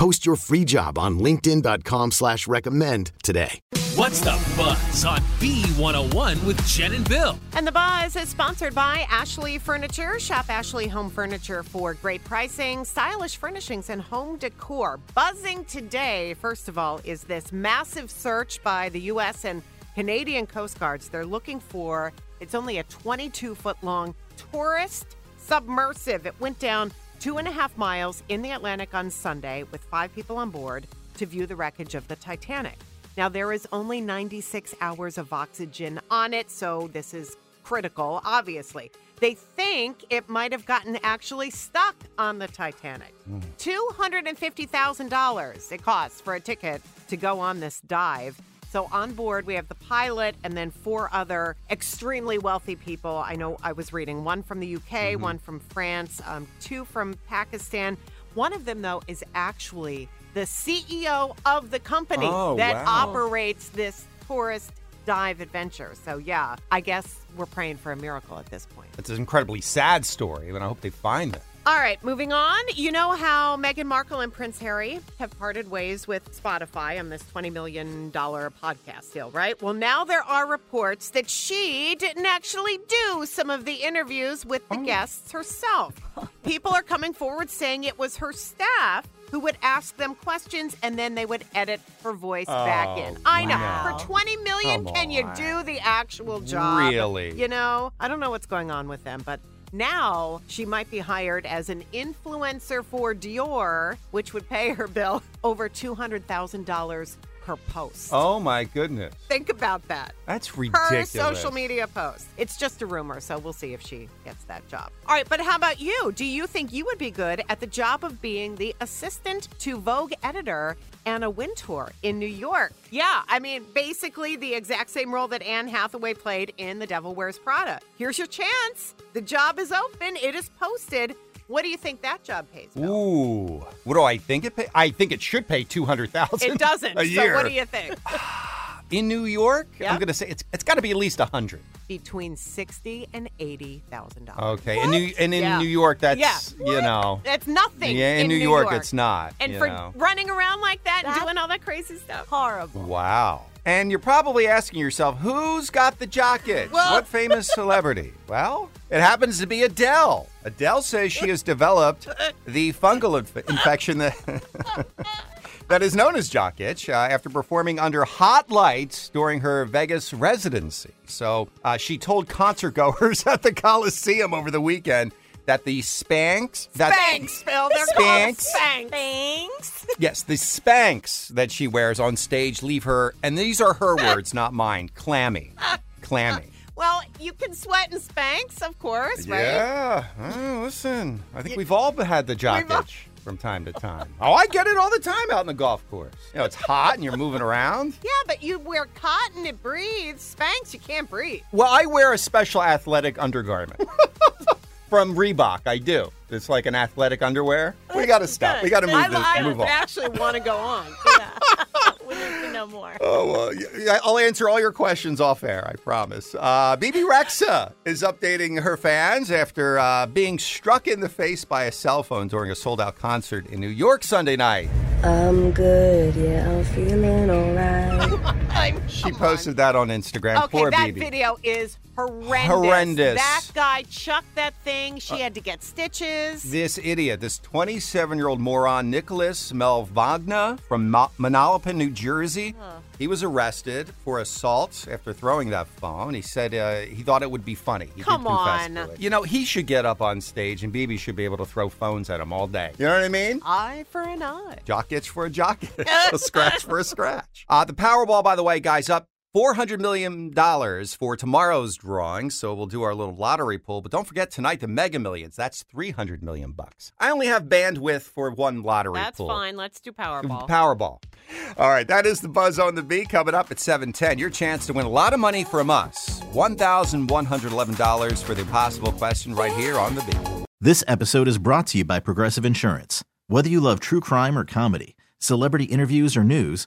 Post your free job on linkedin.com slash recommend today. What's the buzz on B101 with Jenn and Bill? And the buzz is sponsored by Ashley Furniture. Shop Ashley Home Furniture for great pricing, stylish furnishings, and home decor. Buzzing today, first of all, is this massive search by the U.S. and Canadian Coast Guards. They're looking for, it's only a 22 foot long tourist submersive. It went down two and a half miles in the Atlantic on Sunday with five people on board to view the wreckage of the Titanic. Now, there is only 96 hours of oxygen on it, so this is critical, obviously. They think it might have gotten actually stuck on the Titanic. Hmm. $250,000 it costs for a ticket to go on this dive. So on board, we have the pilot and then four other extremely wealthy people. I know I was reading one from the UK, Mm-hmm. one from France, um, two from Pakistan. One of them, though, is actually the CEO of the company Oh, that wow. operates this tourist dive adventure. So, yeah, I guess we're praying for a miracle at this point. It's an incredibly sad story, and I hope they find it. All right, moving on. You know how Meghan Markle and Prince Harry have parted ways with Spotify on this $20 million podcast deal, right? Well, now there are reports that she didn't actually do some of the interviews with the oh. guests herself. Oh. People are coming forward saying it was her staff who would ask them questions and then they would edit her voice back oh, in. I know. wow. For 20 million, Come can you do the actual job? Really? You know, I don't know what's going on with them, but now she might be hired as an influencer for Dior, which would pay her bill over $200,000 per post. Oh my goodness, Think about that. that's ridiculous. Her social media post. It's just a rumor, so we'll see if she gets that job. All right, but how about you? Do you think you would be good at the job of being the assistant to Vogue editor Anna Wintour in New York? Yeah, I mean, basically the exact same role that Anne Hathaway played in The Devil Wears Prada. Here's your chance. The job is open, it is posted. What do you think that job pays? Bill? Ooh, what do I think it pay? I think it should pay two hundred thousand. It doesn't. a year. So what do you think? in New York? Yeah. I'm gonna say it's it's got to be at least a hundred. Between sixty and eighty thousand dollars. Okay, and New and in Yeah. New York, that's Yeah. you know, That's nothing. yeah, in, New, York, it's not. And you for know. running around like that and doing all that crazy stuff. Horrible. Wow. And you're probably asking yourself, who's got the jock itch? Well- what famous celebrity? Well, it happens to be Adele. Adele says she has developed the fungal inf- infection that, that is known as jock itch uh, after performing under hot lights during her Vegas residency. So uh, she told concert goers at the Coliseum over the weekend that the Spanx, that Spanx, Phil. They're called Spanx. Spanx. Yes, the Spanx that she wears on stage leave her, and these are her words, not mine, clammy. Clammy. Well, you can sweat in Spanx, of course, right? Yeah. Oh, listen, I think we've all had the jock We've all- itch from time to time. Oh, I get it all the time out in the golf course. You know, it's hot and you're moving around. Yeah, but you wear cotton, it breathes. Spanx, you can't breathe. Well, I wear a special athletic undergarment. From Reebok, I do. It's like an athletic underwear. We got to stop. We got to move I, this. I move on. actually want to go on. Yeah. we need to know more. Oh, well, y- y- I'll answer all your questions off air, I promise. Uh, Bebe Rexha is updating her fans after uh, being struck in the face by a cell phone during a sold out concert in New York Sunday night. I'm good, yeah, I'm feeling alright. She posted that on Instagram. Okay, Poor that Bebe. video is horrendous. Horrendous. That guy chucked that thing. She uh, had to get stitches. This idiot, this 27 year old moron, Nicholas Malvagna from Mo- Manalapan, New Jersey, he was arrested for assault after throwing that phone. He said uh, he thought it would be funny. He Come did on. to it. You know, he should get up on stage and Bebe should be able to throw phones at him all day. You know what I mean? Eye for an eye. Jock itch for a jock itch, a scratch for a scratch. Uh, the Powerball, by the way, guys, up $400 million for tomorrow's drawing, so we'll do our little lottery pool. But don't forget tonight the Mega Millions. That's 300 million bucks. I only have bandwidth for one lottery That's pool. fine. Let's do Powerball. Powerball. All right, that is the buzz on the beat coming up at 710. Your chance to win a lot of money from us. $1,111 for the impossible question right here on the beat. This episode is brought to you by Progressive Insurance. Whether you love true crime or comedy, celebrity interviews or news,